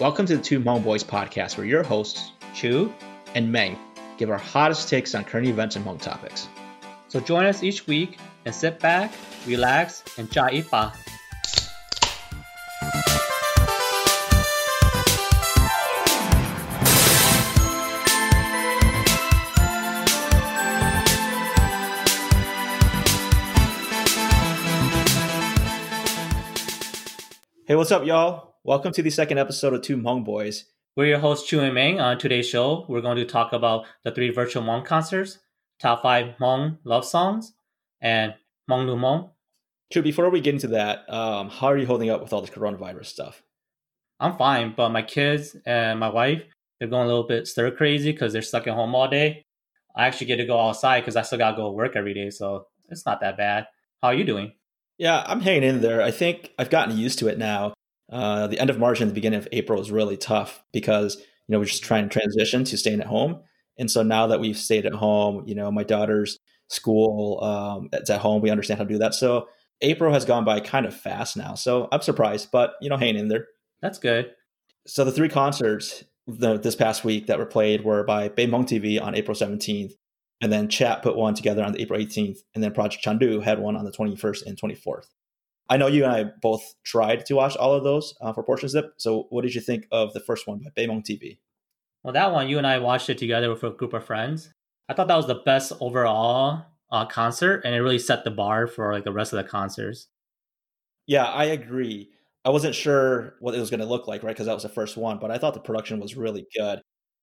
Welcome to the Two Hmong Boys podcast, where your hosts, Chue, and Meng, give our hottest takes on current events and Hmong topics. So join us each week and sit back, relax, and tsa ib pa. Hey, what's up, y'all? Welcome to the second episode of Two Hmong Boys. We're your hosts, Chue and Meng. On today's show, we're going to talk about the three virtual Hmong concerts, top five Hmong love songs, and Hmoob Hlub Hmoob. Chue, before we get into that, um, how are you holding up with all this coronavirus stuff? I'm fine, but my kids and my wife, they're going a little bit stir crazy because they're stuck at home all day. I actually get to go outside because I still got to go to work every day, so it's not that bad. How are you doing? Yeah, I'm hanging in there. I think I've gotten used to it now. Uh, the end of March and the beginning of April was really tough because you know we're just trying to transition to staying at home, and so now that we've stayed at home, you know my daughter's school um, it's at home. We understand how to do that. So April has gone by kind of fast now. So I'm surprised, but you know, hanging in there. That's good. So the three concerts the, this past week that were played were by Bae Hmong TV on April 17th, and then Chat put one together on the April 18th, and then Project Chandu had one on the 21st and 24th. I know you and I both tried to watch all of those uh, for portion zip. So what did you think of the first one by Bae TV? Well, that one, you and I watched it together with a group of friends. I thought that was the best overall uh, concert, and it really set the bar for like the rest of the concerts. Yeah, I agree. I wasn't sure what it was going to look like, right? Because that was the first one, but I thought the production was really good.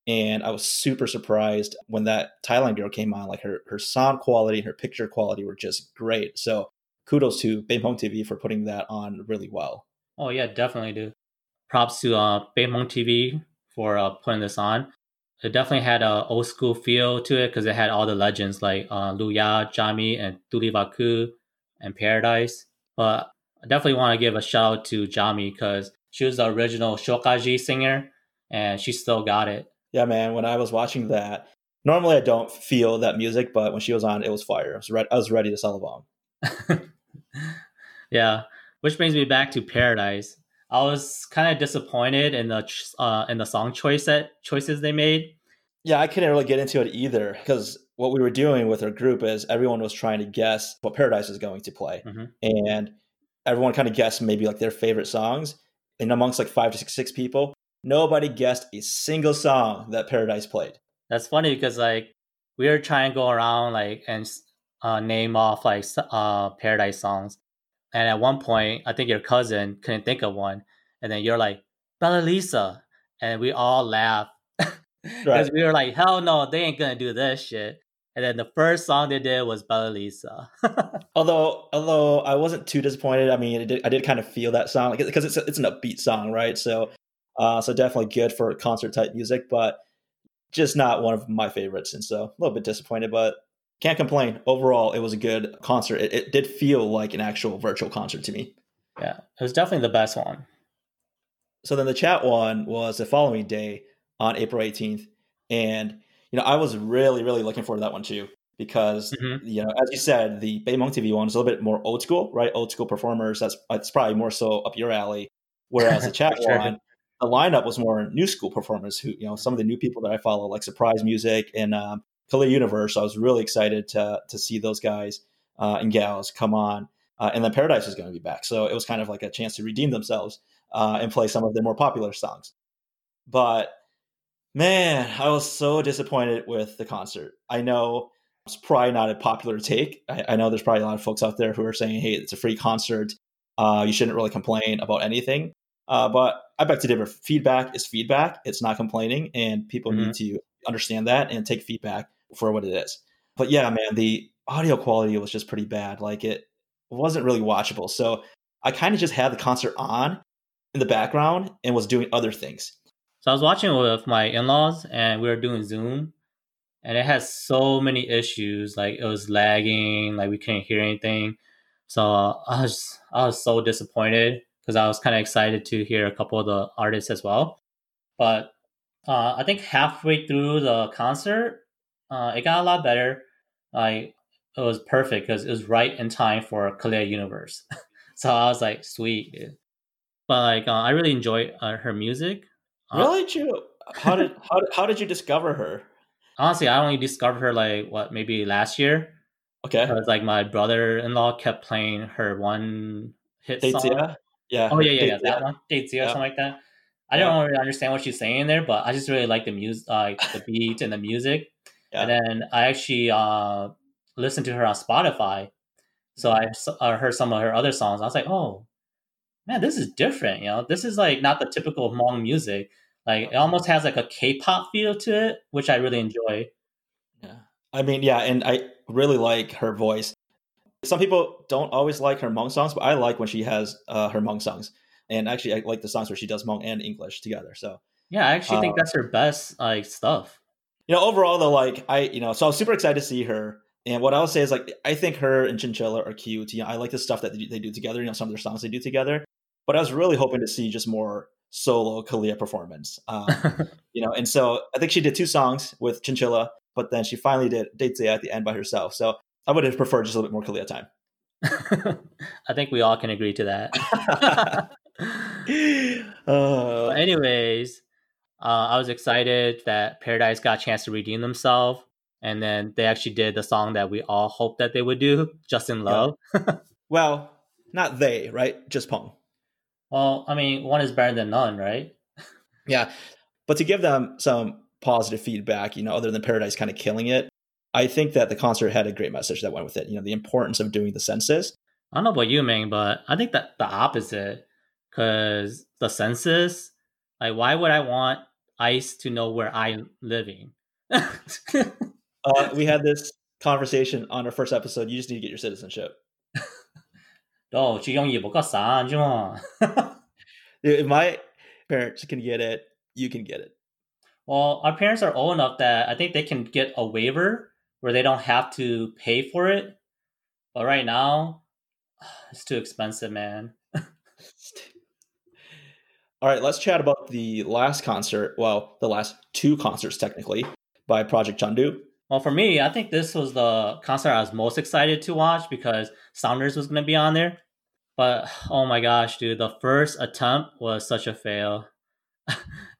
And I was super surprised when that Thailand girl came on. Like her, her sound quality and her picture quality were just great. So kudos to Bae Hmong TV for putting that on really well. Oh yeah, definitely do. Props to uh, Bae Hmong TV for uh, putting this on. It definitely had a old school feel to it because it had all the legends like uh, Lu Ya, Jami, and Tuli Vaku, and Paradise. But I definitely want to give a shout out to Jami because she was the original Shokaji singer, and she still got it yeah, man, when I was watching that, normally I don't feel that music, but when she was on, it was fire. I was ready, I was ready to sell a bomb. yeah, which brings me back to Paradise. I was kind of disappointed in the uh, in the song choice that choices they made. Yeah, I couldn't really get into it either because what we were doing with our group is everyone was trying to guess what Paradise is going to play, mm-hmm. and everyone kind of guessed maybe like their favorite songs. And amongst like five to six, six people, nobody guessed a single song that Paradise played. That's funny because like we were trying to go around like and uh, name off like uh, Paradise songs, and at one point I think your cousin couldn't think of one, and then you're like Bella Lisa, and we all laughed because right. we were like, hell no, they ain't gonna do this shit. And then the first song they did was Bella Lisa. although, although I wasn't too disappointed. I mean, did, I did kind of feel that song because it's it's an upbeat song, right? So uh, so definitely good for concert type music, but just not one of my favorites. And so a little bit disappointed, but can't complain. Overall, it was a good concert. It, it did feel like an actual virtual concert to me. Yeah, it was definitely the best one. So then the chat one was the following day on April 18th. And, you know, I was really, really looking forward to that one too, because, mm-hmm. you know, as you said, the Bae Hmong TV one is a little bit more old school, right? Old school performers. That's, that's probably more so up your alley. Whereas the chat sure. one the lineup was more new school performers who, you know, some of the new people that I follow, like Surprise Music and um, Kalia Universe. I was really excited to to see those guys uh, and gals come on. Uh, and then Paradise is going to be back, so it was kind of like a chance to redeem themselves uh, and play some of their more popular songs. But man, I was so disappointed with the concert. I know it's probably not a popular take. I, I, know there's probably a lot of folks out there who are saying, "Hey, it's a free concert. Uh, you shouldn't really complain about anything." Uh, but I beg to differ. Feedback is feedback. It's not complaining, and people mm-hmm. need to understand that and take feedback for what it is. But yeah, man, the audio quality was just pretty bad. Like it wasn't really watchable. So I kind of just had the concert on in the background and was doing other things. So I was watching with my in-laws, and we were doing Zoom, and it has so many issues. Like it was lagging, like we couldn't hear anything. So I was I was so disappointed because I was kind of excited to hear a couple of the artists as well. But uh, I think halfway through the concert, uh, it got a lot better. Like it was perfect because it was right in time for Kalia Universe. so I was like, sweet. Dude. But like, uh, I really enjoyed uh, her music. Really, Chue? How did how, how did you discover her? Honestly, I only discovered her like what maybe last year. Okay. Because like my brother-in-law kept playing her one hit Dates, song. yeah. Yeah. Oh yeah, yeah, yeah, that one, Dates, yeah, Yeah. something like that. I Yeah. don't really understand what she's saying there, but I just really like the music, like the beat and the music. Yeah. And then I actually uh, listened to her on Spotify, so I, uh, heard some of her other songs. I was like, oh man, this is different. You know, this is like not the typical Hmong music. Like it almost has like a K-pop feel to it, which I really enjoy. Yeah. I mean, yeah, and I really like her voice. Some people don't always like her Hmong songs, but I like when she has uh, her Hmong songs. And actually, I like the songs where she does Hmong and English together. So, Yeah, I actually think Uh, that's her best like stuff. You know, overall, though, like, I, you know, so I was super excited to see her. And what I'll say is, like, I think her and Chinchilla are cute. You know, I like the stuff that they do, they do together, you know, some of their songs they do together. But I was really hoping to see just more solo Kalia performance. Um, you know, and so I think she did two songs with Chinchilla, but then she finally did Dates at the end by herself. So I would have preferred just a little bit more Kalia time. I think we all can agree to that. uh, anyways, uh, I was excited that Paradise got a chance to redeem themselves, and then they actually did the song that we all hoped that they would do, "Just in Love." well, not they, right? Just Pong. Well, I mean, one is better than none, right? Yeah. But to give them some positive feedback, you know, other than Paradise kind of killing it, I think that the concert had a great message that went with it. You know, the importance of doing the census. I don't know about you, Meng, but I think that the opposite, because the census, like, why would I want ICE to know where I'm living? uh, we had this conversation on our first episode. You just need to get your citizenship. no, if my parents can get it, you can get it. Well, our parents are old enough that I think they can get a waiver where they don't have to pay for it. But right now, it's too expensive, man. All right, let's chat about the last concert. Well, the last two concerts, technically, by Project Chandu. Well, for me, I think this was the concert I was most excited to watch because Sounders was going to be on there. But oh my gosh, dude, the first attempt was such a fail.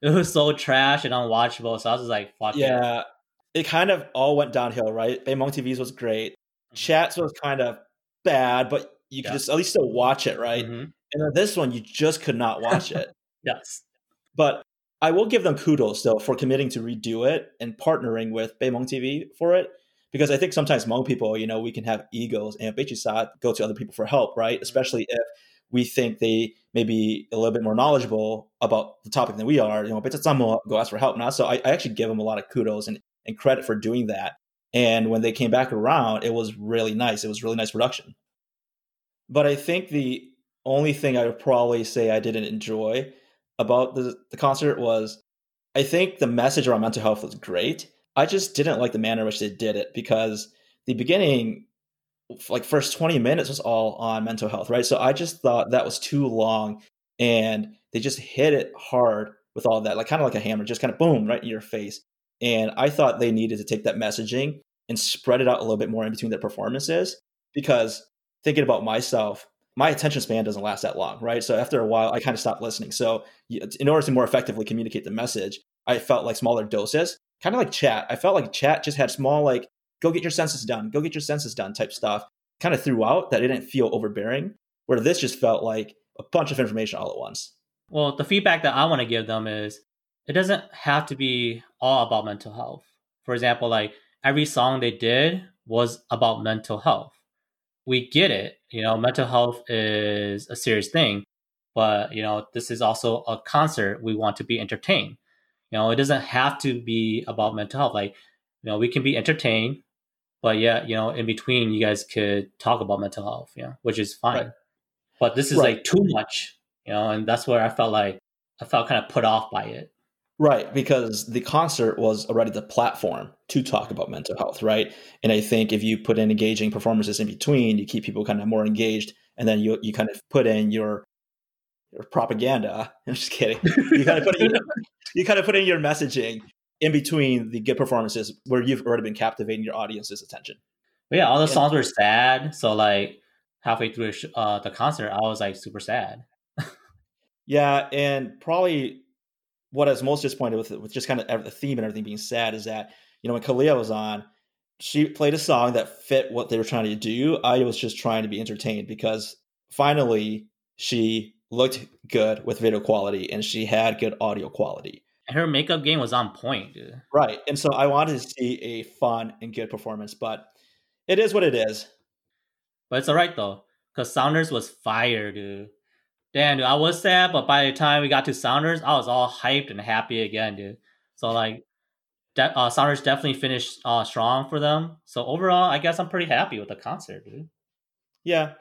it was so trash and unwatchable. So I was just like, fuck. Yeah, it kind of all went downhill, right? Bae Hmong TV's was great. Chats was kind of bad, but you could Yeah. just at least still watch it, right? Mhm. And then this one, you just could not watch it. Yes. But I will give them kudos though for committing to redo it and partnering with Bae Hmong TV for it. Because I think sometimes Hmong people, you know, we can have egos and Beichisat go to other people for help, right? Mm-hmm. Especially if we think they may be a little bit more knowledgeable about the topic than we are. You know, Beichisat go ask for help now. So I, I actually give them a lot of kudos and, and credit for doing that. And when they came back around, it was really nice. It was really nice production. But I think the only thing I would probably say I didn't enjoy about the, the concert was I think the message around mental health was great. I just didn't like the manner in which they did it because the beginning, like first 20 minutes was all on mental health, right? So I just thought that was too long and they just hit it hard with all that, like kind of like a hammer, just kind of boom, right in your face. And I thought they needed to take that messaging and spread it out a little bit more in between their performances because thinking about myself, my attention span doesn't last that long, right? So after a while, I kind of stopped listening. So in order to more effectively communicate the message, I felt like smaller doses, kind of like chat. I felt like chat just had small, like, go get your census done, go get your census done type stuff, kind of throughout that it didn't feel overbearing, where this just felt like a bunch of information all at once. Well, the feedback that I want to give them is it doesn't have to be all about mental health. For example, like every song they did was about mental health. We get it, you know, mental health is a serious thing, but you know, this is also a concert. We want to be entertained. You know, it doesn't have to be about mental health. Like, you know, we can be entertained, but yeah, you know, in between, you guys could talk about mental health, you know, which is fine. Right. But this is Right. like too much, you know, and that's where I felt like I felt kind of put off by it. Right, because the concert was already the platform to talk about mental health, right? And I think if you put in engaging performances in between, you keep people kind of more engaged, and then you you kind of put in your your propaganda. I'm just kidding. You kind of put in, you kind of put in your messaging in between the good performances where you've already been captivating your audience's attention. But yeah, all the Yeah. songs were sad. So like halfway through uh, the concert, I was like super sad. Yeah, and probably what I was most disappointed with, with just kind of the theme and everything being sad, is that you know when Kalia was on, she played a song that fit what they were trying to do. I was just trying to be entertained because finally she looked good with video quality and she had good audio quality. And her makeup game was on point, dude. Right. And so I wanted to see a fun and good performance, but it is what it is. But it's all right though, because Sounders was fire, dude. Damn, dude, I was sad, but by the time we got to Sounders, I was all hyped and happy again, dude. So like, de- uh, Sounders definitely finished uh, strong for them. So overall, I guess I'm pretty happy with the concert, dude. Yeah,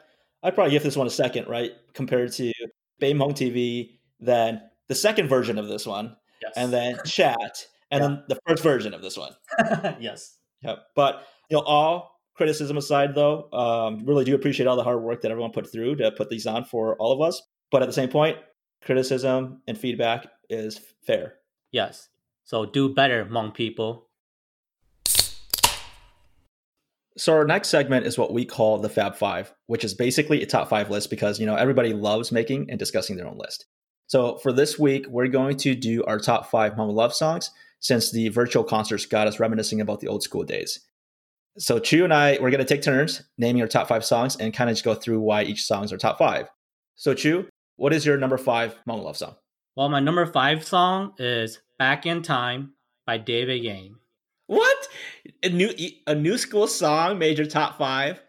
I'd probably give this one a second, right? Compared to Bae Hmong TV, then the second version of this one, yes. and then Chat, and yeah. then the first version of this one. yes. Yeah, but you know, all criticism aside, though, um, really do appreciate all the hard work that everyone put through to put these on for all of us. But at the same point, criticism and feedback is fair. Yes. So do better, Hmong people. So our next segment is what we call the Fab Five, which is basically a top five list because you know everybody loves making and discussing their own list. So for this week, we're going to do our top five Hmong love songs since the virtual concerts got us reminiscing about the old school days. So Chue and I, we're going to take turns naming our top five songs and kind of just go through why each song is our top five. So Chue, what is your number five Hmong love song? Well, my number five song is "Back in Time" by David Yang. What? A new a new school song made your top five?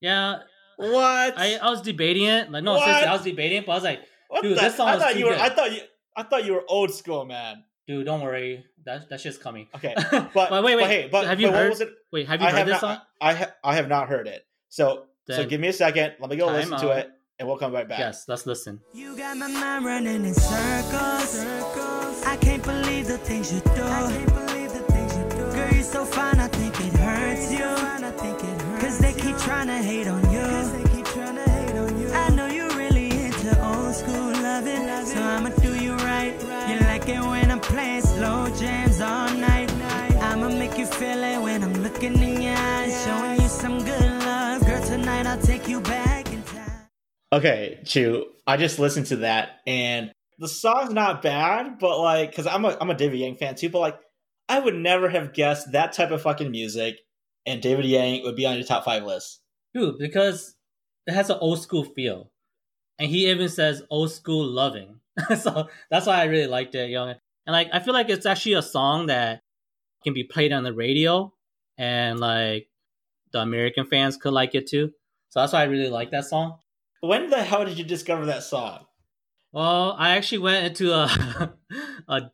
Yeah. What? I, I was debating it. Like no, seriously, I was debating it, but I was like, what dude, the? this song I thought you were. Good. I thought you. I thought you were old school, man. Dude, don't worry. That that shit's coming. Okay, but, but wait, wait. But, hey, but have you but heard? it? Wait, have you I heard this not, song? I ha- I have not heard it. So then so give me a second. Let me go listen out. to it, and we'll come right back. Yes, let's listen. You got my mind running in circles. circles. I can't believe the things you do Girl, you're so fine, I think it hurts you. Cause they keep trying to hate on you. Cause they keep trying to hate on you. I know you're really into old school loving, so I'ma do you right. You like it when I'm playing slow jams all night. I'ma make you feel it when I'm looking in your eyes, showing you some good love. Girl, tonight I'll take you back in time. Okay, Chue, I just listened to that and the song's not bad, but like, cause I'm a I'm a David Yang fan too, but like I would never have guessed that type of fucking music and David Yang would be on your top five list. Dude, because it has an old school feel. And he even says old school loving. so that's why I really liked it, young. And like I feel like it's actually a song that can be played on the radio and like the American fans could like it too. So that's why I really like that song. When the hell did you discover that song? Well, I actually went into a a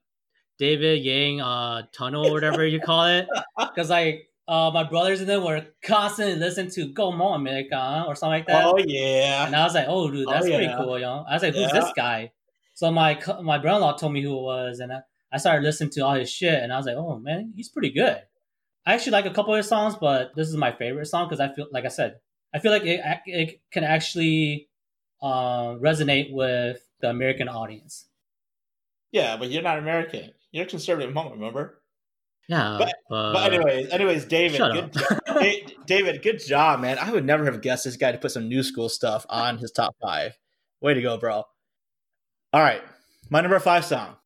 David Yang uh, tunnel or whatever you call it. Because like uh, my brothers and them were constantly listening to Go Mo America or something like that. Oh yeah. And I was like, oh dude, that's oh, yeah. pretty cool, yo. I was like, who's yeah. this guy? So my my brother-in-law told me who it was, and I, I started listening to all his shit, and I was like, oh man, he's pretty good. I actually like a couple of his songs, but this is my favorite song because I feel like I said, I feel like it it can actually uh, resonate with the American audience. Yeah, but you're not American. You're a conservative Hmong, remember? Yeah. But, uh, but anyways, anyways, David, good jo- David, good job, man. I would never have guessed this guy to put some new school stuff on his top five. Way to go, bro. All right. My number five song.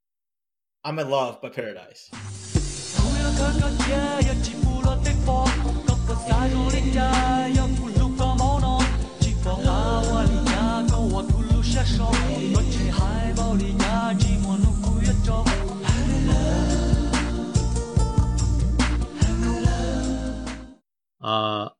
I'm in love by Paradise. Uh,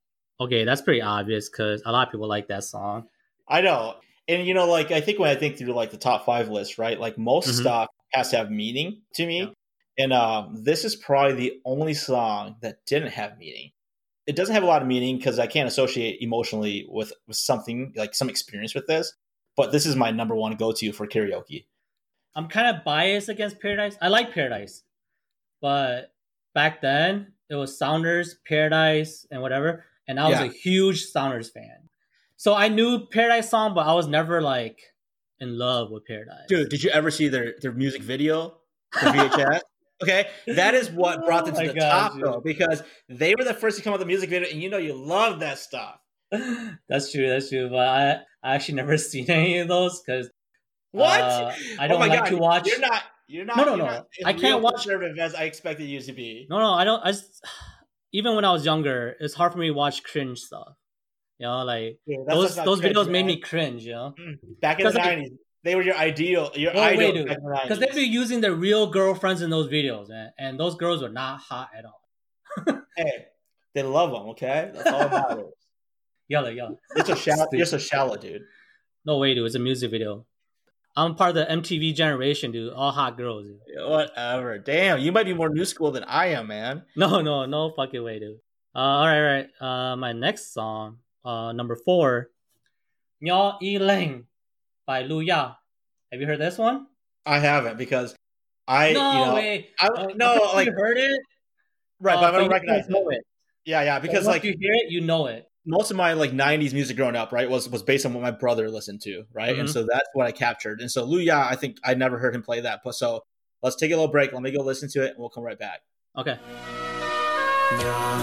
okay, that's pretty obvious because a lot of people like that song. I know, and you know, like I think when I think through like the top five list, right? Like most mm-hmm. stuff has to have meaning to me, yeah. and um, this is probably the only song that didn't have meaning. It doesn't have a lot of meaning because I can't associate emotionally with with something like some experience with this. But this is my number one go to for karaoke. I'm kind of biased against Paradise. I like Paradise, but back then it was Sounders, Paradise, and whatever. And I was yeah. a huge Sounders fan. So I knew Paradise song, but I was never like in love with Paradise. Dude, did you ever see their their music video? The VHS? okay, that is what brought them to oh the God, top dude. though, because they were the first to come out with the music video, and you know you love that stuff. that's true. That's true. But I I actually never seen any of those because what? Uh, I don't oh like God. to watch. You're not You're not. No, no, no. not I can't watch- conservative as I expected you to be. No, no, I don't. I just, even when I was younger, it's hard for me to watch cringe stuff. You know, like that's those those cringe, videos made me cringe. You know, mm. back in the Because, like- They were your ideal, your No, idol. wait, dude. back in the because they'd be using their real girlfriends in those videos, man, and those girls were not hot at all. Hey, they love them. Okay, that's all matters. Yalla, yalla. You're so shallow. You're so shallow, dude. No way, dude. It's a music video. I'm part of the MTV generation, dude. All hot girls. Dude. Whatever. Damn, you might be more new school than I am, man. No, no, no fucking way, dude. Uh, all right, all right. Uh, my next song, uh, number four, Nhỏ Y Leng by Lu Ya. Have you heard this one? I haven't because I, no you know, way. I Uh, no like you heard it, right, uh, but I don't you recognize it. it. Yeah, yeah, Because like you hear it, you know it. Most of my like '90s music growing up, right, was was based on what my brother listened to, right, and Mhm. so that's what I captured. And so Luya, I think I never heard him play that, but so let's take a little break. Let me go listen to it, and we'll come right back. Okay. nhỏ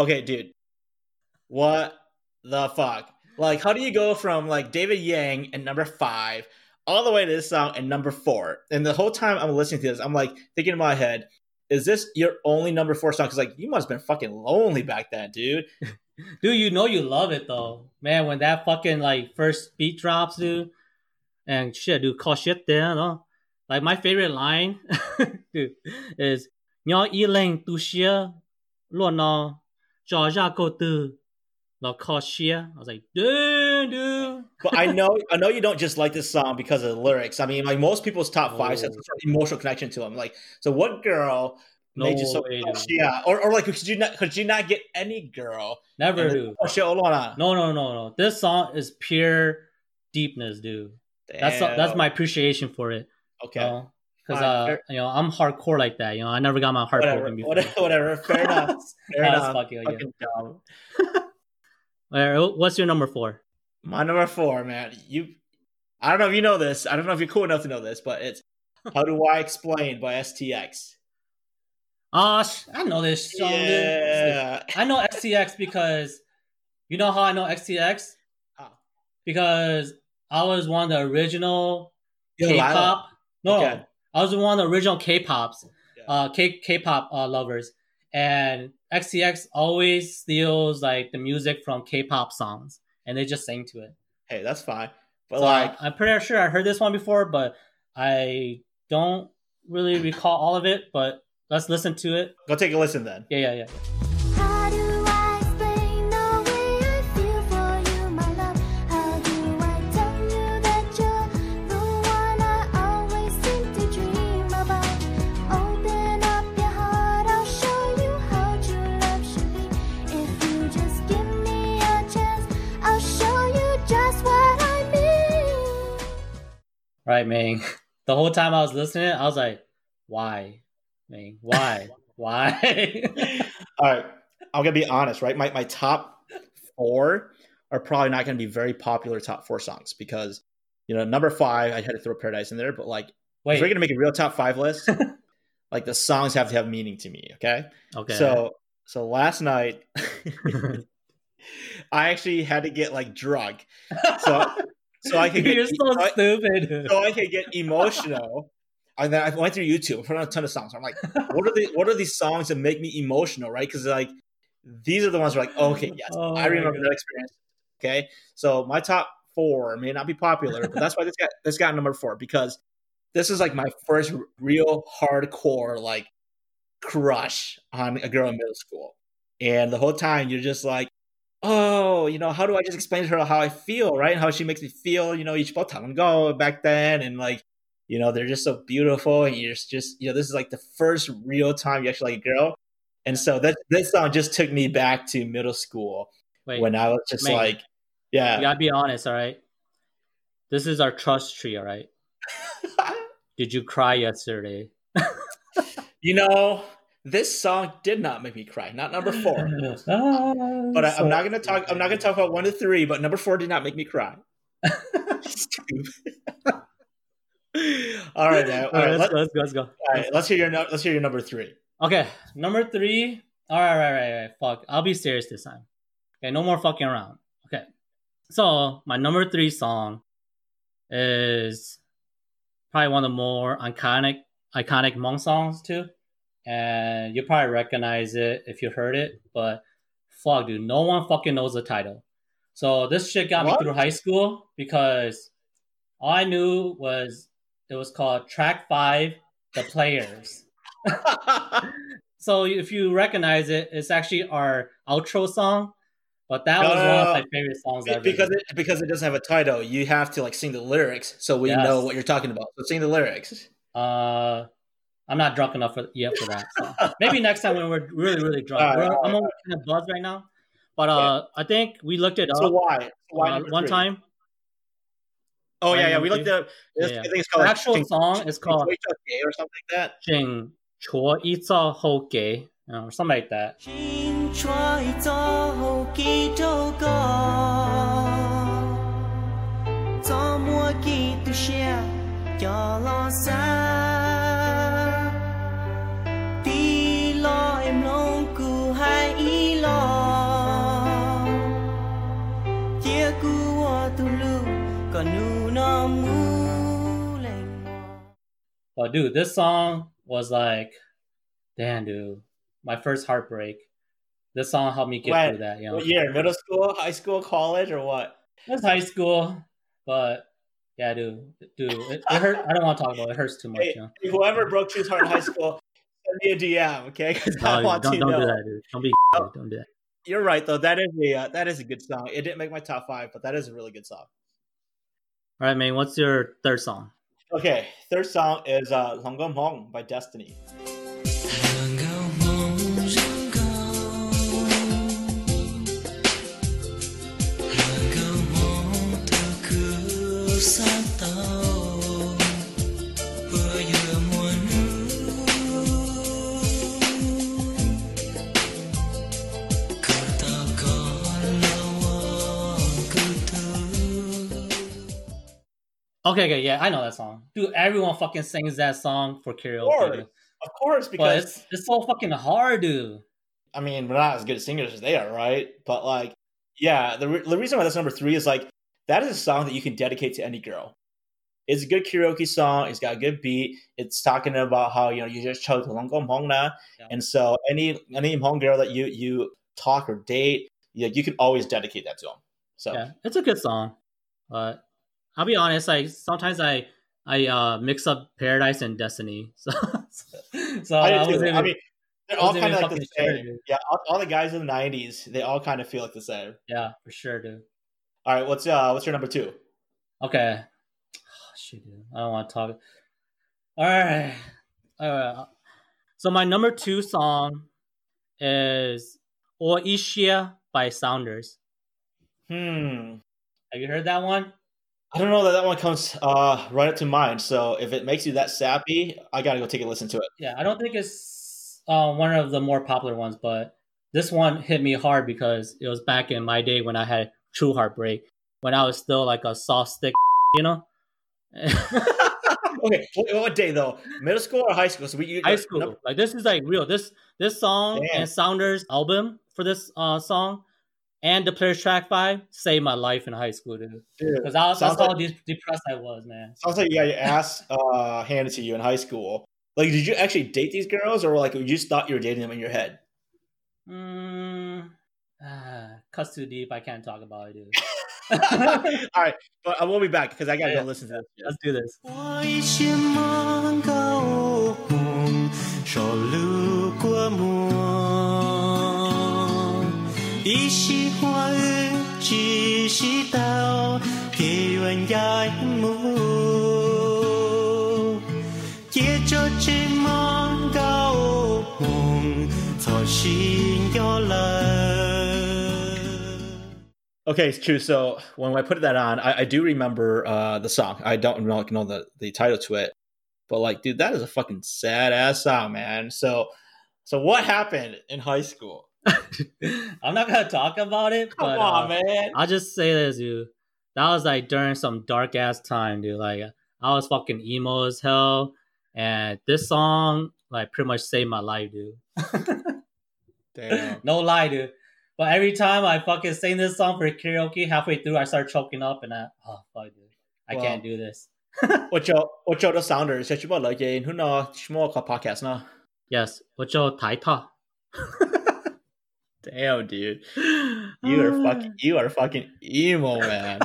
Okay, dude, what the fuck? Like, how do you go from like David Yang and number five all the way to this song and number four? And the whole time I'm listening to this, I'm like thinking in my head, is this your only number four song? Because like you must have been fucking lonely back then, dude. Dude, you know you love it though. Man, when that fucking like first beat drops, dude. And shit, dude, call shit there, no? Like my favorite line, dude, is Nhỏ y leng tu xia lo no cho ra go tu lo call xia. I was like, dude, dude. But I know, I know you don't just like this song because of the lyrics. I mean, like most people's top five has Oh. of emotional connection to them. Like, so what girl No made you so? yeah, or, or like could you not could you not get any girl? Never, And then. Oh shit, hold on. No, no, no, no. This song is pure deepness, dude. That's that's my appreciation for it. okay. Because uh, you know, I'm hardcore like that. You know, I never got my heart Whatever, broken before. whatever, whatever. Fair enough. Fair enough. fucking, yeah. Fucking right, what's your number four? My number four, man. You, I don't know if you know this. I don't know if you're cool enough to know this, but it's "How Do I Explain" by STX. Oh, sh- I know this song. dude. Yeah. I know XTX because you know how I know XTX How? because I was one of the original K-pop. No, Okay. I was one of the original K-pops, uh, K K-pop uh, lovers, and XCX always steals like the music from K-pop songs, and they just sing to it. Hey, that's fine. But So, like, I'm pretty sure I heard this one before, but I don't really recall all of it. But let's listen to it. go take a listen then. Yeah, yeah, yeah. Right, man. The whole time I was listening, I was like, "Why, man? Why? Why?" All right, I'm gonna be honest, right? My my top four are probably not gonna be very popular top four songs because you know number five I had to throw Paradise in there, but like if we're gonna make a real top five list, like the songs have to have meaning to me. Okay, Okay. so so last night I actually had to get like drunk, so so I could get you're so so I- stupid. so I could get emotional. And then I went through YouTube, put on a ton of songs. I'm like, what are the what are these songs that make me emotional, right? Because like these are the ones where like, okay, yes, Oh I remember that experience. Okay, so my top four may not be popular, but that's why this got this got number four because this is like my first real hardcore like crush on a girl in middle school, and the whole time you're just like. Oh, you know, how do I just explain to her how I feel, right? How she makes me feel, you know, each and go back then, and like, you know, they're just so beautiful, and you're just, you know, this is like the first real time you actually like a girl, and so that this song just took me back to middle school Wait, when I was just man. like, you yeah, gotta be honest, all right? This is our trust tree, all right? Did you cry yesterday? you know, this song did not make me cry. Not number four, but I, I'm not gonna talk. I'm not gonna talk about one to three. But number four did not make me cry. All right, man. All All right, right, let's, let's go. Let's go. all right. Let's hear your. Let's hear your number three. Okay, number three. All right, right, right, right. Fuck. I'll be serious this time. Okay, no more fucking around. Okay. So my number three song is probably one of the more iconic iconic Hmong songs too. And you probably recognize it if you heard it, but fuck dude, no one fucking knows the title. So this shit got What? me through high school because all I knew was it was called Track Five, The Players. So if you recognize it, it's actually our outro song. But that No, was no, one of my favorite songs ever. because it because it doesn't have a title, you have to like sing the lyrics, so we Yes. know what you're talking about. So sing the lyrics. uh, I'm not drunk enough for, yet for that. So maybe next time when we're really really drunk. All right, We're- all I'm right, only kind of buzzed right now. But uh, I think we looked it So up why? So why uh, number one three? time. Oh why yeah, yeah. number We looked three? at. Yeah, I yeah. think it's The called actual Ching- song Ching- is called Ching- Ching- or something like that. 请戳一造后给 or something like that. 青春做几首歌，做么几度下叫老三， But dude, this song was like, damn, dude, my first heartbreak. This song helped me get When? through that. You know, What year? Middle school, high school, college, or what? it was high school, but yeah, dude, dude, it, it hurt. I don't want to talk about it. It hurts too much. Hey, You know? whoever broke Chue's heart in high school, send me a DM, okay? Because I No, want don't to don't know. do that, dude. Don't be. dude. Don't do that. You're right, though. That is a uh, that is a good song. It didn't make my top five, but that is a really good song. All right, man. What's your third song? Okay, third song is uh, "Long Gom Hong" by Destiny. Hương Okay, okay, yeah, I know that song, dude. Everyone fucking sings that song for Of karaoke, course, dude. of course, because it's it's so fucking hard, dude. I mean, we're not as good singers as they are, right? But like, yeah, the, re- the reason why that's number three is like that is a song that you can dedicate to any girl. It's a good karaoke song. It's got a good beat. It's talking about how you know you just chose Long Hong na, and so any any Hmong girl that you you talk or date, you, you can always dedicate that to them. So Yeah, it's a good song, but I'll be honest. Like sometimes I I uh mix up Paradise and Destiny, so so I, I, even, I mean, they're all kind of like the fucking sure, same. Yeah, all, all the guys in the '90s, they all kind of feel like the same. yeah, for sure, dude. All right, what's uh what's your number two? Okay, oh, shit, dude. I don't want to talk. All right, all right. So my number two song is "O Ishia" by Sounders. Hmm. Have you heard that one? I don't know that that one comes uh, right up to mind. So if it makes you that sappy, I gotta go take a listen to it. Yeah, I don't think it's uh, one of the more popular ones, but this one hit me hard because it was back in my day when I had true heartbreak, when I was still like a soft stick, you know. okay, what, what day though? Middle school or high school? So we you, High school, like this is like real. This this song Damn. and Sounders album for this uh song and the Players Track Five saved my life in high school, dude. Dude, Because that's sounds how like, de- depressed I was, man. sounds like you got your ass uh, handed to you in high school. Like, did you actually date these girls, or like you just thought you were dating them in your head? Mm, ah, cuts too deep. I can't talk about it, dude. All right, but I will be back because I gotta Yeah. go listen to this. Let's do this. 一心花语只是到给人家梦，接着只梦高梦，操心要来。 Okay, it's true. So when I put that on, I, I do remember uh, the song. I don't know, know the, the title to it, but like, dude, that is a fucking sad ass song, man. So So what happened in high school? I'm not gonna talk about it, Come but on, uh, man. I'll just say this, dude. That was like during some dark ass time, dude. Like I was fucking emo as hell, and this song like pretty much saved my life, dude. Damn. no lie, dude. But every time I fucking sing this song for karaoke, halfway through I start choking up, and I oh fuck, dude, I Wow. can't do this. 我做我做到 sounder 就全部嚟嘅，佢嗱全部个 podcast 啦。 Yes，我就抬头。 Damn, dude. You are fucking you are fucking emo, man.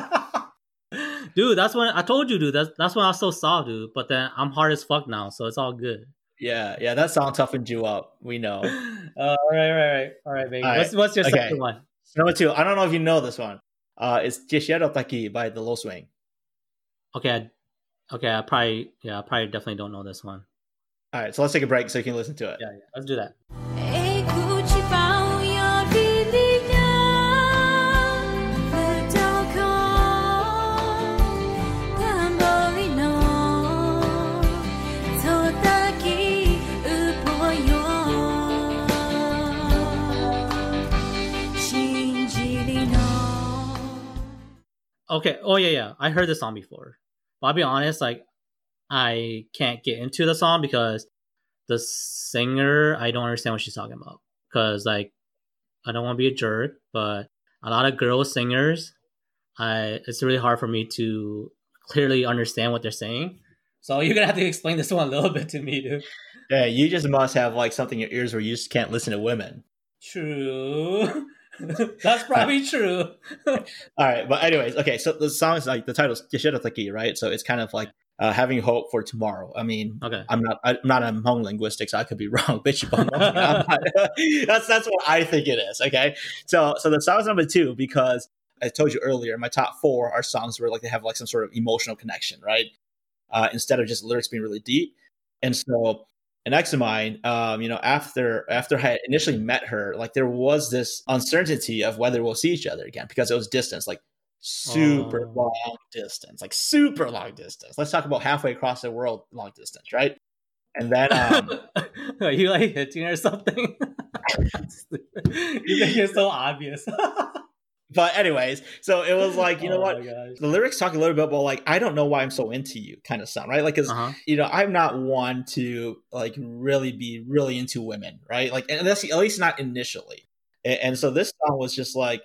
dude. That's when I told you, dude. That's that's when I was so soft, dude. But then I'm hard as fuck now, so it's all good. yeah, yeah, that song toughened you up. We know. Uh, all right, all right, all right, baby. All right, What's what's your okay. second one? Number two, I don't know if you know this one. Uh, it's Jishiro Taki by The Low Swing. Okay, I, okay. I probably yeah, I probably definitely don't know this one. All right, so let's take a break so you can listen to it. Yeah, yeah. Let's do that. Okay. Oh yeah, yeah. I heard this song before. But I'll be honest, like I can't get into the song because the singer I don't understand what she's talking about. Cause like I don't want to be a jerk, but a lot of girl singers, I it's really hard for me to clearly understand what they're saying. So you're gonna have to explain this one a little bit to me, dude. Yeah, you just must have like something in your ears where you just can't listen to women. True. That's probably true. All right, but anyways, okay. So the song is like the title's Jishiro Taki, right? So it's kind of like uh, having hope for tomorrow. I mean, Okay. I'm not I'm not a Hmong linguistics. I could be wrong. Bitch, you bum. I'm that's that's what I think it is. Okay, so so the song is number two because I told you earlier, my top four are songs where like they have like some sort of emotional connection, right? Uh, instead of just lyrics being really deep. And so an ex of mine, um, you know, after after I had initially met her, like there was this uncertainty of whether we'll see each other again because it was distance, like super Oh. long distance, like super long distance. Let's talk about halfway across the world long distance, right? And then um, Are you like hitting or something? you make it so obvious. But anyways, so it was like, you know Oh what? The lyrics talk a little bit about like I don't know why I'm so into you kind of sound, right? Like cuz Uh-huh. you know, I'm not one to like really be really into women, right? Like and that's at least not initially. And, and so this song was just like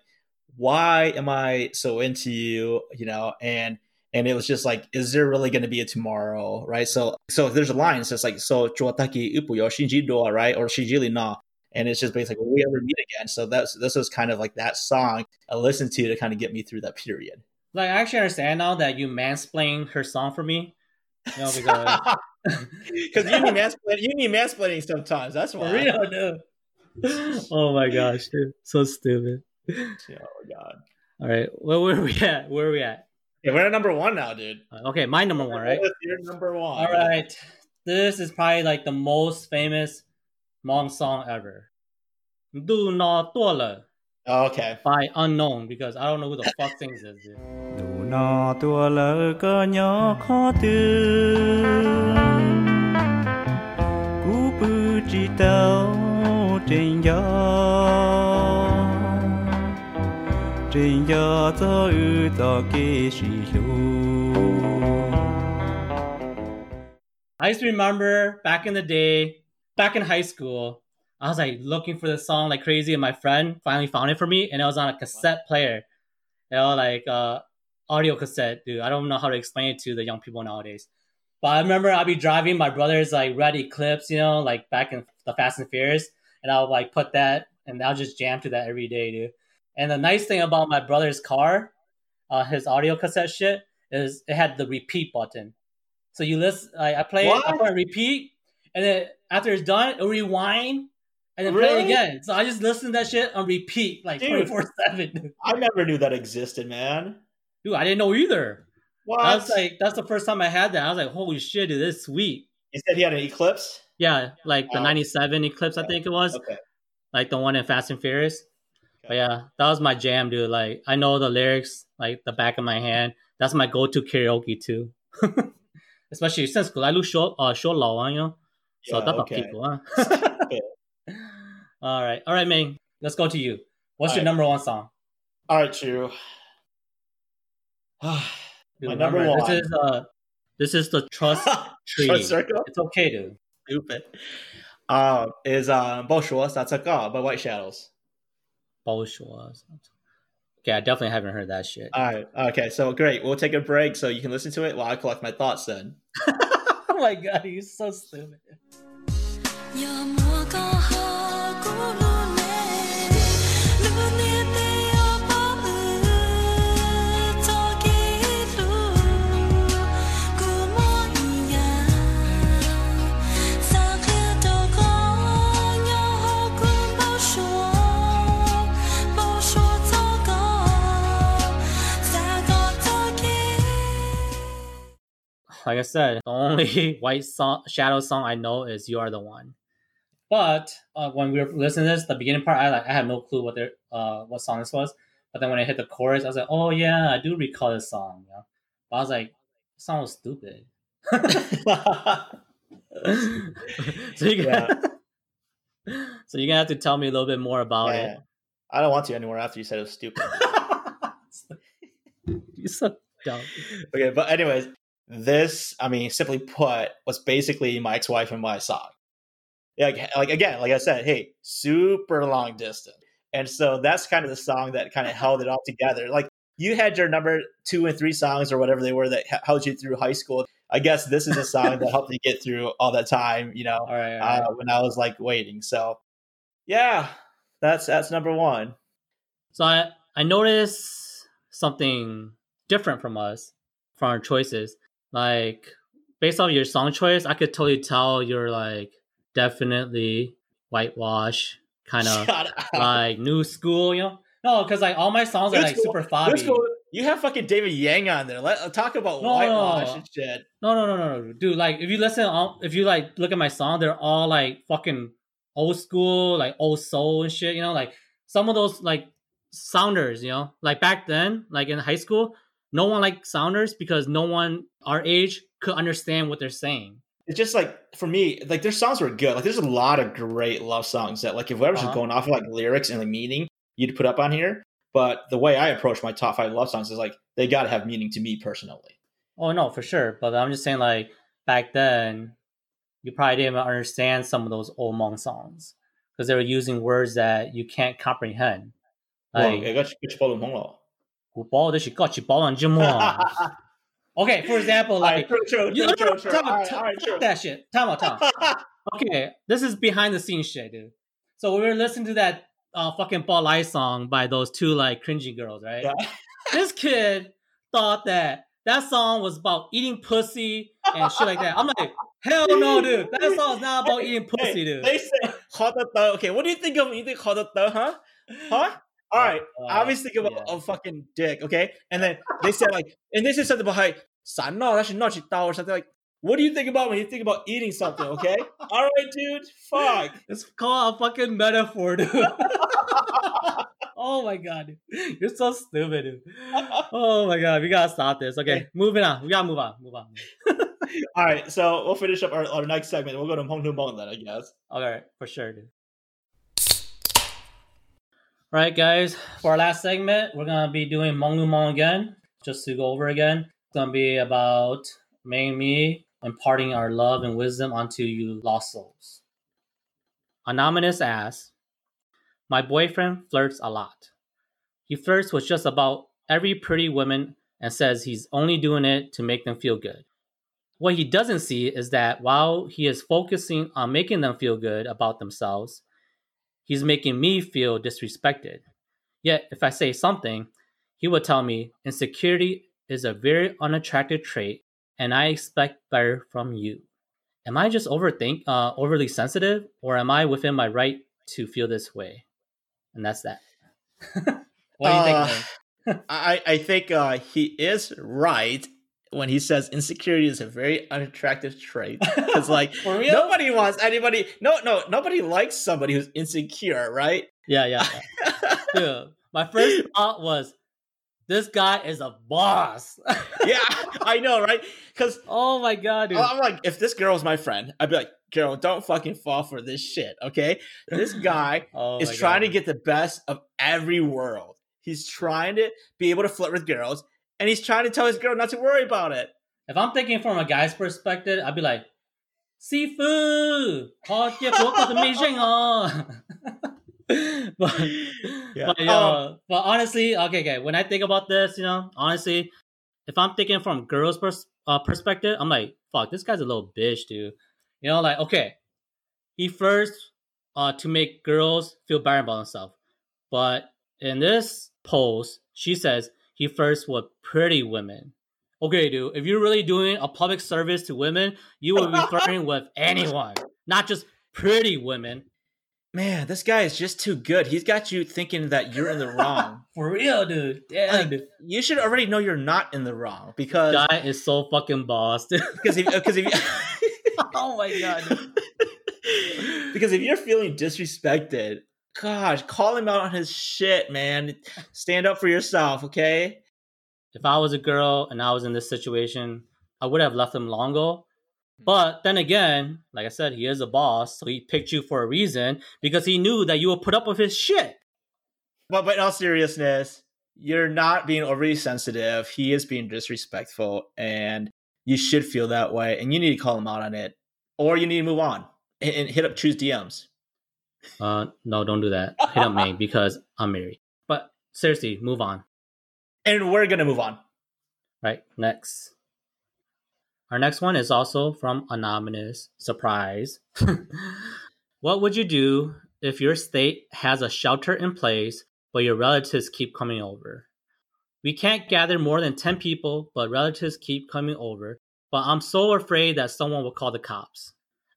why am I so into you, you know? And and it was just like, is there really going to be a tomorrow, right? So, so there's a line says like, so chuataki upu yo shinji right, or shinjili na, and it's just basically, will we ever meet again? So that's this was kind of like that song I listened to to kind of get me through that period. Like I actually understand now that you mansplain her song for me. You know, because Because you need mansplaining, you need mansplaining sometimes. That's for why. real, dude. Oh my gosh, dude. So stupid. Oh god. All right. Well, where are we at? Where are we at? Yeah, we're at number one now, dude. Uh, Okay, my number one, right? You're number one. All right. This is probably like the most famous Hmong song ever. Do not 堕了 Oh, okay. by Unknown because I don't know who the fuck sings this, dude. Đủ no tua lỡ có nhỏ khó tư Cú bư chỉ tàu trên gió Trên gió gió ư gió kê sĩ I used to remember back in the day, back in high school, I was like looking for this song like crazy, and my friend finally found it for me, and it was on a cassette player. You know, like uh, audio cassette, dude. I don't know how to explain it to the young people nowadays. But I remember I'd be driving my brother's like red Eclipse, you know, like back in the Fast and Furious, and I'll like put that, and I'll just jam to that every day, dude. And the nice thing about my brother's car, uh, his audio cassette shit, is it had the repeat button. So you listen, I, I play it, I What? it on repeat, and then after it's done, it'll rewind and then really? play it again. So I just listen to that shit on repeat, like twenty four seven. I never knew that existed, man. Dude, I didn't know either. What? That's like, that's the first time I had that. I was like, holy shit, dude, this is sweet. You said he had an eclipse. Yeah, like wow. the '97 eclipse, I think it was. Okay. Like the one in Fast and Furious. Okay. But yeah, that was my jam, dude. Like I know the lyrics, like the back of my hand. That's my go-to karaoke too. Especially since I lose show uh show law, you know. So Yeah, that's okay. people, huh? All right, all right, Meng. Let's go to you. What's All your right. number one song? All right, Chue. Dude, My number one. This is uh, this is the trust tree. Short circle. It's okay, dude. Stupid. Um, is um, 不说 that's a god by White Shadows. Bullshit. Okay, I definitely haven't heard that shit. All right. Okay. So great. We'll take a break so you can listen to it while I collect my thoughts. Then. Oh my god, you're so stupid. Like I said, the only White song, Shadow song I know is "You Are the One." But uh, when we were listening to this, the beginning part, I like I had no clue what their uh what song this was. But then when I hit the chorus, I was like, "Oh yeah, I do recall this song." You know? But I was like, "This song was stupid." so you gonna, so you're gonna have to tell me a little bit more about Yeah. I don't want to anymore after you said it was stupid. you're so dumb. okay, but anyways, this, I mean, simply put, was basically my ex-wife and my song. Yeah, Like, like again, like I said, hey, super long distance, and so that's kind of the song that kind of held it all together. Like you had your number two and three songs or whatever they were that held you through high school. I guess this is a song that helped me get through all that time. You know, All right, all right. uh, when I was like waiting. So, yeah, that's that's number one. So I, I noticed something different from us, from our choices. Like based off your song choice, I could totally tell you're like definitely whitewash, kind of like new school, you know? No, because like all my songs are New like school- super fobby. you have fucking David Yang on there. Let talk about No, whitewash no. and shit. No, no, no, no, no, dude. Like, if you listen, um, if you like look at my song, they're all like fucking old school, like old soul and shit. You know, like some of those like sounders. You know, like back then, like in high school, no one liked sounders because no one our age could understand what they're saying. It's just like for me, like their songs were good. Like there's a lot of great love songs that like if was Uh-huh. just going off of like lyrics and like meaning, you'd put up on here. But the way I approach my top five love songs is like they got to have meaning to me personally. Oh no, for sure. But I'm just saying, like back then, you probably didn't understand some of those old Hmong songs because they were using words that you can't comprehend. Like, who bought this? Got bought on Okay, for example, like you that shit. Tom, time. okay, this is behind the scenes shit, dude. So we were listening to that uh, fucking Ball Light song by those two like cringy girls, right? Yeah. this kid thought that that song was about eating pussy and shit like that. I'm like, hell no, dude. That song is not about hey, eating pussy, hey, dude. They said hot Okay, what do you think of eating you think hot huh? Huh? All right. Uh, I always think about yeah. a fucking dick, okay? And then they said like, and they said something about no, that's not your or something like. What do you think about when you think about eating something? Okay, all right, dude. Fuck. It's called a fucking metaphor, dude. oh my god, dude. You're so stupid, dude. Oh my god, we gotta stop this. Okay, moving on. We gotta move on. Move on. All right, so we'll finish up our, our next segment. We'll go to Hong Mong then, I guess. All right, for sure, dude. All right, guys. For our last segment, we're gonna be doing Mong Mong again, just to go over again. It's gonna be about May and me imparting our love and wisdom onto you lost souls. Anonymous asks, My boyfriend flirts a lot. He flirts with just about every pretty woman and says he's only doing it to make them feel good. What he doesn't see is that while he is focusing on making them feel good about themselves, he's making me feel disrespected. Yet, if I say something, he will tell me insecurity is a very unattractive trait and I expect better from you. Am I just overthink uh, overly sensitive or am I within my right to feel this way? And that's that. what do you Uh, think? Lane? I I think uh, he is right when he says insecurity is a very unattractive trait. Because like nobody wants anybody. No, no, nobody likes somebody who's insecure, right? Yeah, yeah. yeah. Dude, my first thought was, this guy is a boss. yeah, I know, right? Because oh my god, dude. I'm like, if this girl was my friend, I'd be like, girl, don't fucking fall for this shit, okay? This guy Oh is trying God. to get the best of every world. He's trying to be able to flirt with girls, and he's trying to tell his girl not to worry about it. If I'm thinking from a guy's perspective, I'd be like, "Sifu, but, yeah. but, uh, but honestly, okay, okay. When I think about this, you know, honestly, if I'm thinking from girls' pers- uh, perspective, I'm like, fuck, this guy's a little bitch, dude. You know, like, okay, he first uh, to make girls feel better about himself, but in this post, she says he first with pretty women. Okay, dude, if you're really doing a public service to women, you will be flirting with anyone, not just pretty women. Man, this guy is just too good. He's got you thinking that you're in the wrong. For real, dude. Damn, Like, dude. you should already know you're not in the wrong because Guy is so fucking boss, because if, uh, because if oh my god, because if you're feeling disrespected, gosh, call him out on his shit, man. Stand up for yourself, okay? If I was a girl and I was in this situation, I would have left him long ago. But then again, like I said, he is a boss, so he picked you for a reason because he knew that you would put up with his shit. But but in all seriousness, you're not being overly sensitive. He is being disrespectful, and you should feel that way. And you need to call him out on it, or you need to move on and, and hit up Chue's DMs. Uh, no, don't do that. Hit up me because I'm married. But seriously, move on. And we're gonna move on. Right, next. Our next one is also from Anonymous. Surprise. what would you do if your state has a shelter in place, but your relatives keep coming over? We can't gather more than 10 people, but relatives keep coming over. But I'm so afraid that someone will call the cops.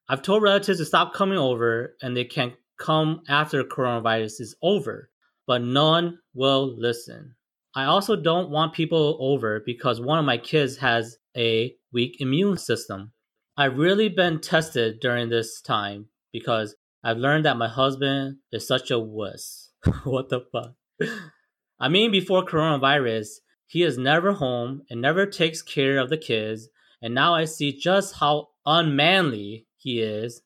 I've told relatives to stop coming over and they can come after coronavirus is over, but none will listen. I also don't want people over because one of my kids has a weak immune system. I've really been tested during this time because I've learned that my husband is such a wuss. what the fuck? I mean, before coronavirus, he is never home and never takes care of the kids, and now I see just how unmanly he is.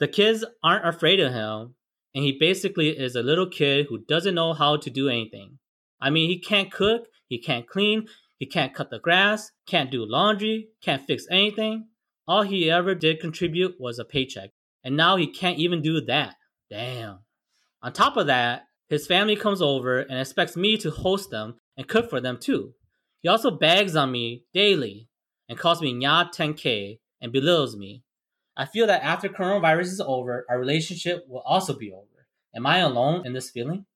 The kids aren't afraid of him, and he basically is a little kid who doesn't know how to do anything. I mean, he can't cook, he can't clean, he can't cut the grass, can't do laundry, can't fix anything. All he ever did contribute was a paycheck, and now he can't even do that. Damn. On top of that, his family comes over and expects me to host them and cook for them too. He also bags on me daily and calls me Nya 10K and belittles me. I feel that after coronavirus is over, our relationship will also be over. Am I alone in this feeling?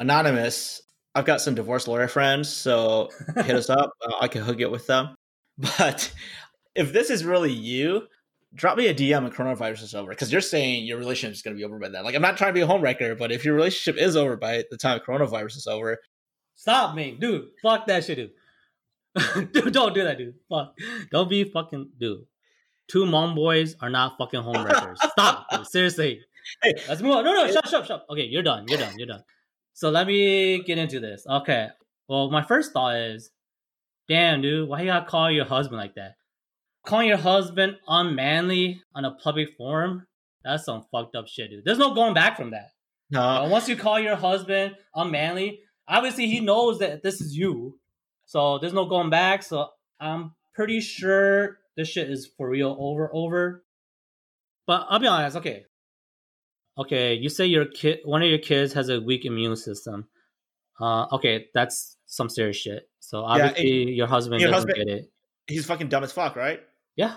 Anonymous. I've got some divorce lawyer friends, so hit us up. Uh, I can hook it with them. But if this is really you, drop me a DM when coronavirus is over because you're saying your relationship is going to be over by then. Like, I'm not trying to be a homewrecker, but if your relationship is over by the time coronavirus is over, Stop me, dude. Fuck that shit, dude. dude, don't do that, dude. Fuck. Don't be fucking dude. Two Hmong Boys are not fucking homewreckers. Stop. Seriously. Hey. Let's move on. No, no, shut, shut, shut. Okay, you're done. You're done. You're done. So let me get into this. Okay. Well, my first thought is, damn, dude, why you gotta call your husband like that? Calling your husband unmanly on a public forum? That's some fucked up shit, dude. There's no going back from that. no. Uh, once you call your husband unmanly, obviously he knows that this is you. So there's no going back. So I'm pretty sure this shit is for real over over. But I'll be honest, okay. Okay, you say your kid one of your kids has a weak immune system. Uh okay, that's some serious shit. So Yeah, obviously your husband your doesn't husband- get it. He's fucking dumb as fuck, right? Yeah.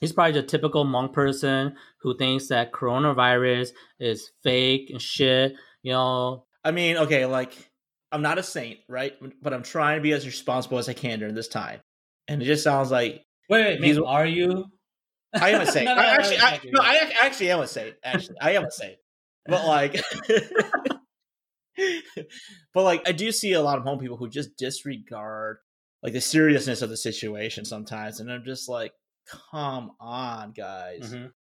He's probably the typical Hmong person who thinks that coronavirus is fake and shit. You know, I mean, okay, like, I'm not a saint, right? But I'm trying to be as responsible as I can during this time. And it just sounds like Wait, wait, man, are you? I am a saint. No, no, I actually, no, I, no, I actually am a saint. Actually, I am a saint. But like, but like, I do see a lot of Hmong people who just disregard like the seriousness of the situation sometimes, and I'm just like, come on, guys. Mhm.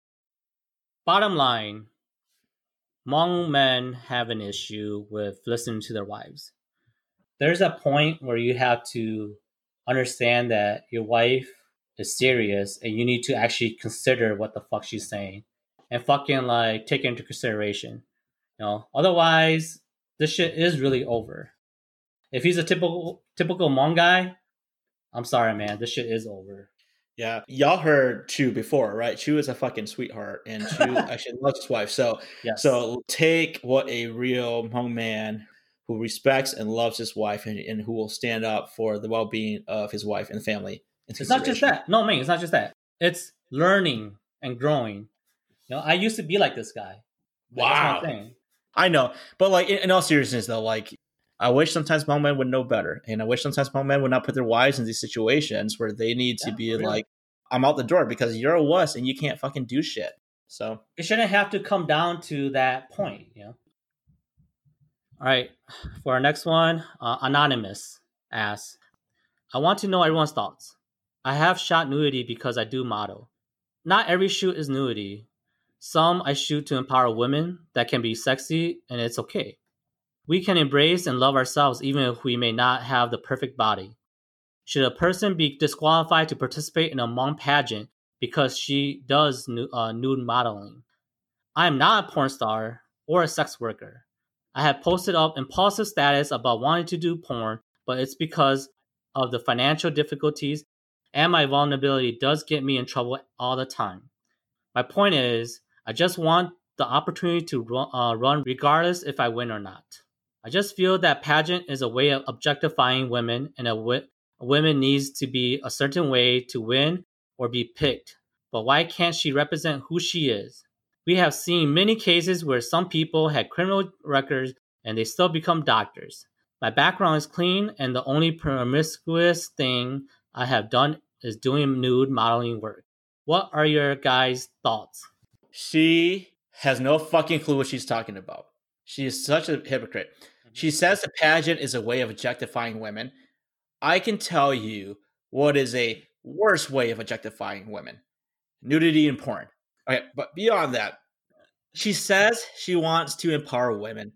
Bottom line, Hmong men have an issue with listening to their wives. there's a point where you have to understand that your wife is serious and you need to actually consider what the fuck she's saying and fucking like take it into consideration. You know, otherwise this shit is really over. If he's a typical typical Hmong guy, I'm sorry, man, this shit is over. Yeah, y'all heard Chue before, right? Chue is a fucking sweetheart, and Chue actually loves his wife. So, Yes. so take what a real Hmong man who respects and loves his wife, and, and who will stand up for the well-being of his wife and family. It's not just that. No, man, it's not just that. It's learning and growing. You know, I used to be like this guy. Like, that's my Wow. thing. I know, but like in, in all seriousness, though, like I wish sometimes men would know better, and I wish sometimes men would not put their wives in these situations where they need to Yeah, be for real. like, "I'm out the door because you're a wuss and you can't fucking do shit." So It shouldn't have to come down to that point, you know. All right, for our next one, uh, anonymous asks, "I want to know everyone's thoughts. I have shot nudity because I do model. Not every shoot is nudity. Some I shoot to empower women that can be sexy, and it's okay. We can embrace and love ourselves even if we may not have the perfect body. Should a person be disqualified to participate in a Hmong pageant because she does nu- uh, nude modeling? I am not a porn star or a sex worker. I have posted up impulsive status about wanting to do porn, but it's because of the financial difficulties and my vulnerability does get me in trouble all the time. My point is, I just want the opportunity to run, uh, run regardless if I win or not. I just feel that pageant is a way of objectifying women, and a, a woman needs to be a certain way to win or be picked. But why can't she represent who she is? We have seen many cases where some people had criminal records and they still become doctors. My background is clean, and the only promiscuous thing I have done is doing nude modeling work. What are your guys' thoughts? She has no fucking clue what she's talking about. She is such a hypocrite. Mm-hmm. She says the pageant is a way of objectifying women. I can tell you what is a worse way of objectifying women nudity and porn. Okay, but beyond that, she says she wants to empower women,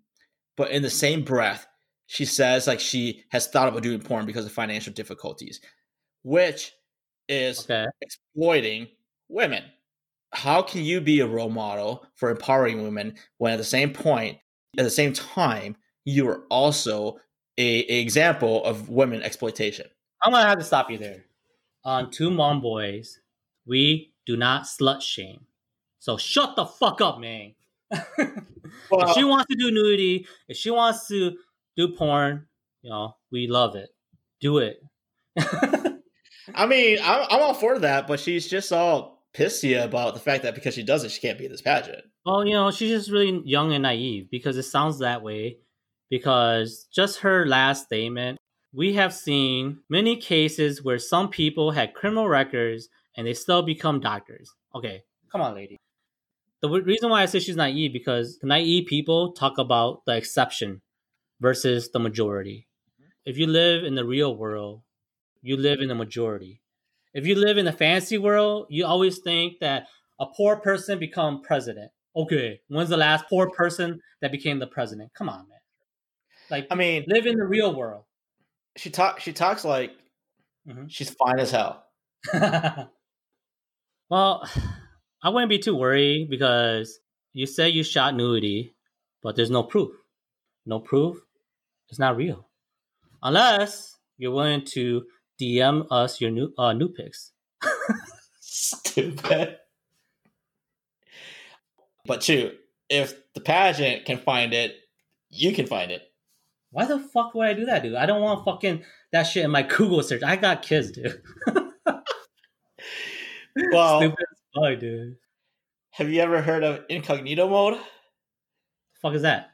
but in the same breath, she says like she has thought about doing porn because of financial difficulties, which is Okay. exploiting women. How can you be a role model for empowering women when at the same point, at the same time, you are also a, a example of women exploitation? I'm gonna have to stop you there. On Two Hmong Boys, we do not slut shame. So shut the fuck up, man. if she wants to do nudity, if she wants to do porn, you know, we love it. Do it. I mean, I'm, I'm all for that, but she's just all pissy about the fact that because she does it, she can't be in this pageant. Well, you know, she's just really young and naive because it sounds that way. Because just her last statement, we have seen many cases where some people had criminal records and they still become doctors. Okay, come on, lady. The reason why I say she's naive because naive people talk about the exception versus the majority. If you live in the real world, you live in the majority. If you live in the fantasy world, you always think that a poor person become president. Okay, when's the last poor person that became the president? Come on, man. Like, I mean, live in the real world. she talk she talks like Mhm. she's fine as hell. well, I wouldn't be too worried because you say you shot nudity, but there's no proof. No proof. It's not real, unless you're willing to DM us your new uh, new pics. Stupid. But Chue, if the pageant can find it, you can find it. Why the fuck would I do that, dude? I don't want fucking that shit in my Google search. I got kids, dude. Well, Stupid fuck, dude. have you ever heard of incognito mode? fuck is that?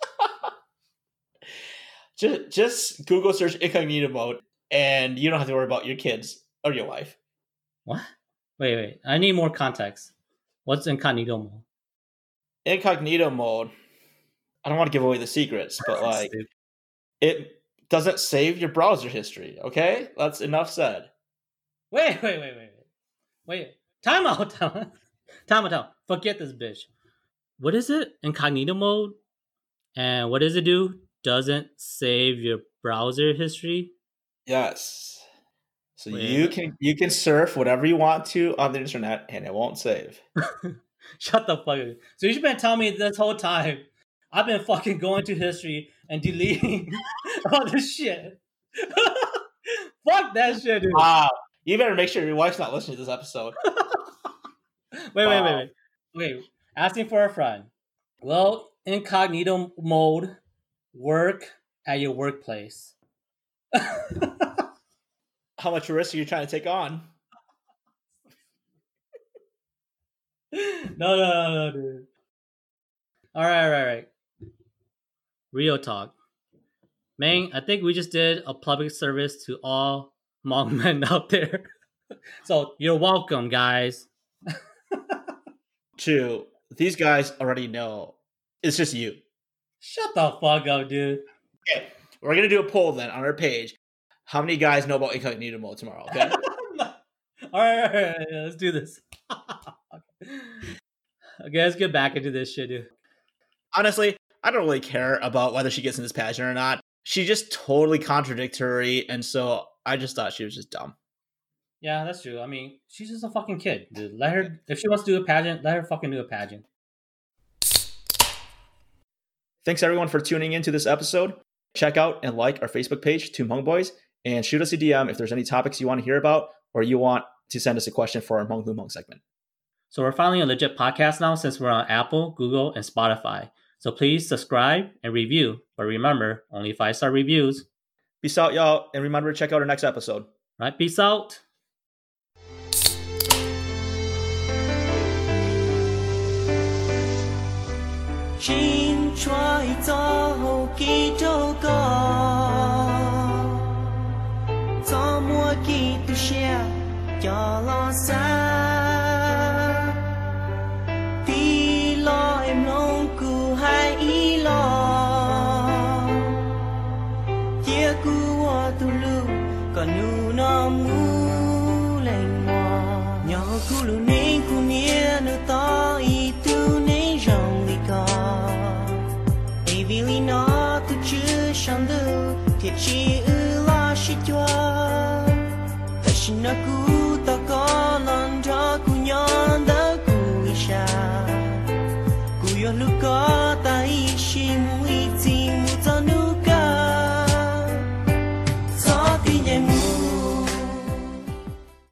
Just just Google search incognito mode, and you don't have to worry about your kids or your wife. What? Wait, wait. I need more context. What's incognito mode? Incognito mode. I don't want to give away the secrets, but like Stupid. it doesn't save your browser history. Okay, that's enough said. Wait, wait, wait, wait, wait. Wait. Time out, time out. Time out, time out. Forget this bitch. What is it? Incognito mode? And what does it do? doesn't save your browser history. Yes. So Wait. you can you can surf whatever you want to on the internet and it won't save. Shut the fuck up. So you've been telling me this whole time. I've been fucking going to history and deleting all this shit. fuck that shit, dude. Wow. You better make sure your wife's not listening to this episode. wait, wait, wait, wait. Wait, asking for a friend. Will incognito mode work at your workplace? How much risk are you trying to take on? no, no, no, no, dude. All right, all right, all right. Real talk. Man, I think we just did a public service to all Hmong men out there. so you're welcome, guys. Two, these guys already know. It's just you. Shut the fuck up, dude. Okay. We're gonna do a poll then on our page. How many guys know about incognito mode tomorrow? Okay. all right, all right, all right, let's do this. okay, let's get back into this shit, dude. Honestly, I don't really care about whether she gets in this pageant or not. She just totally contradictory, and so I just thought she was just dumb. Yeah, that's true. I mean, she's just a fucking kid, dude. Let her, if she wants to do a pageant, let her fucking do a pageant. Thanks everyone for tuning in to this episode. Check out and like our Facebook page, Two Hmong Boys, and shoot us a DM if there's any topics you want to hear about or you want to send us a question for our Hmoob Hlub Hmoob segment. So we're finally a legit podcast now since we're on Apple, Google, and Spotify. So please subscribe and review. But remember, only five star reviews. Peace out, y'all, and remember to check out our next episode. Right? Peace out. Chín chói gió, hưu Chi ưa lo shi cho. Ta